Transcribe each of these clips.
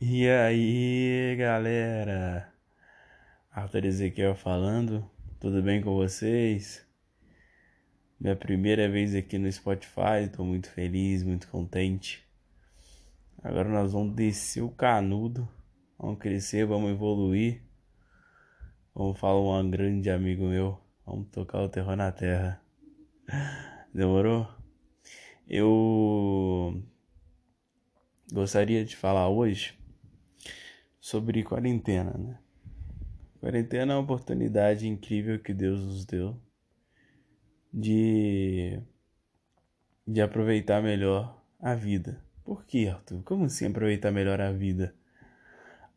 E aí, galera? Arthur Ezequiel falando, tudo bem com vocês? Minha primeira vez aqui no Spotify, estou muito feliz, muito contente. Agora nós vamos descer o canudo, vamos crescer, vamos evoluir. Vamos falar um grande amigo meu, vamos tocar o terror na terra. Demorou? Eu gostaria de falar hoje sobre quarentena, né? Quarentena é uma oportunidade incrível que Deus nos deu de de aproveitar melhor a vida. Por que, Arthur? Como assim aproveitar melhor a vida?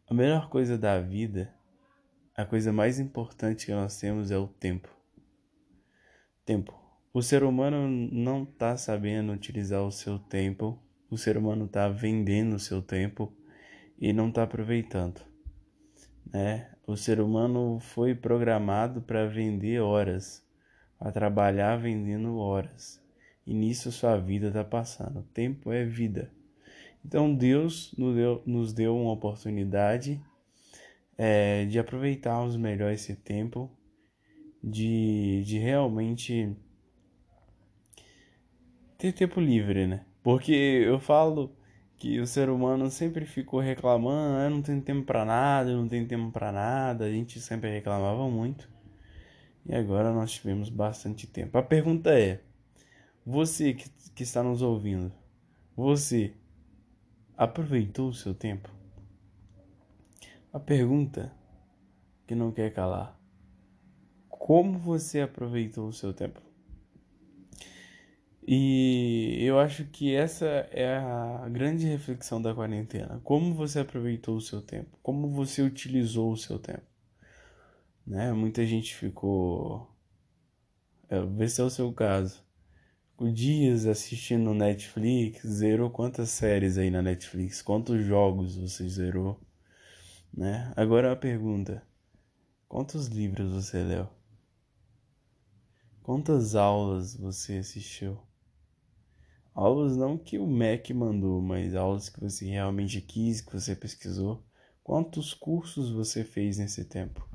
A melhor coisa da vida, a coisa mais importante que nós temos é o tempo. Tempo. O ser humano não está sabendo utilizar o seu tempo, o ser humano está vendendo o seu tempo e não está aproveitando. Né? O ser humano foi programado para vender horas, a trabalhar vendendo horas. E nisso sua vida está passando. Tempo é vida. Então Deus nos deu, nos deu uma oportunidade é, de aproveitarmos melhor esse tempo, de, de realmente ter tempo livre, né? Porque eu falo que o ser humano sempre ficou reclamando, ah, não tem tempo para nada, não tem tempo para nada, a gente sempre reclamava muito. E agora nós tivemos bastante tempo. A pergunta é: você que, que está nos ouvindo, você aproveitou o seu tempo? A pergunta que não quer calar: como você aproveitou o seu tempo? E eu acho que essa é a grande reflexão da quarentena. Como você aproveitou o seu tempo? Como você utilizou o seu tempo? Né? Muita gente ficou. É, vê se é o seu caso. Ficou dias assistindo Netflix, zerou quantas séries aí na Netflix? Quantos jogos você zerou? Né? Agora a pergunta: quantos livros você leu? Quantas aulas você assistiu? Aulas não que o MEC mandou, mas aulas que você realmente quis, que você pesquisou. Quantos cursos você fez nesse tempo?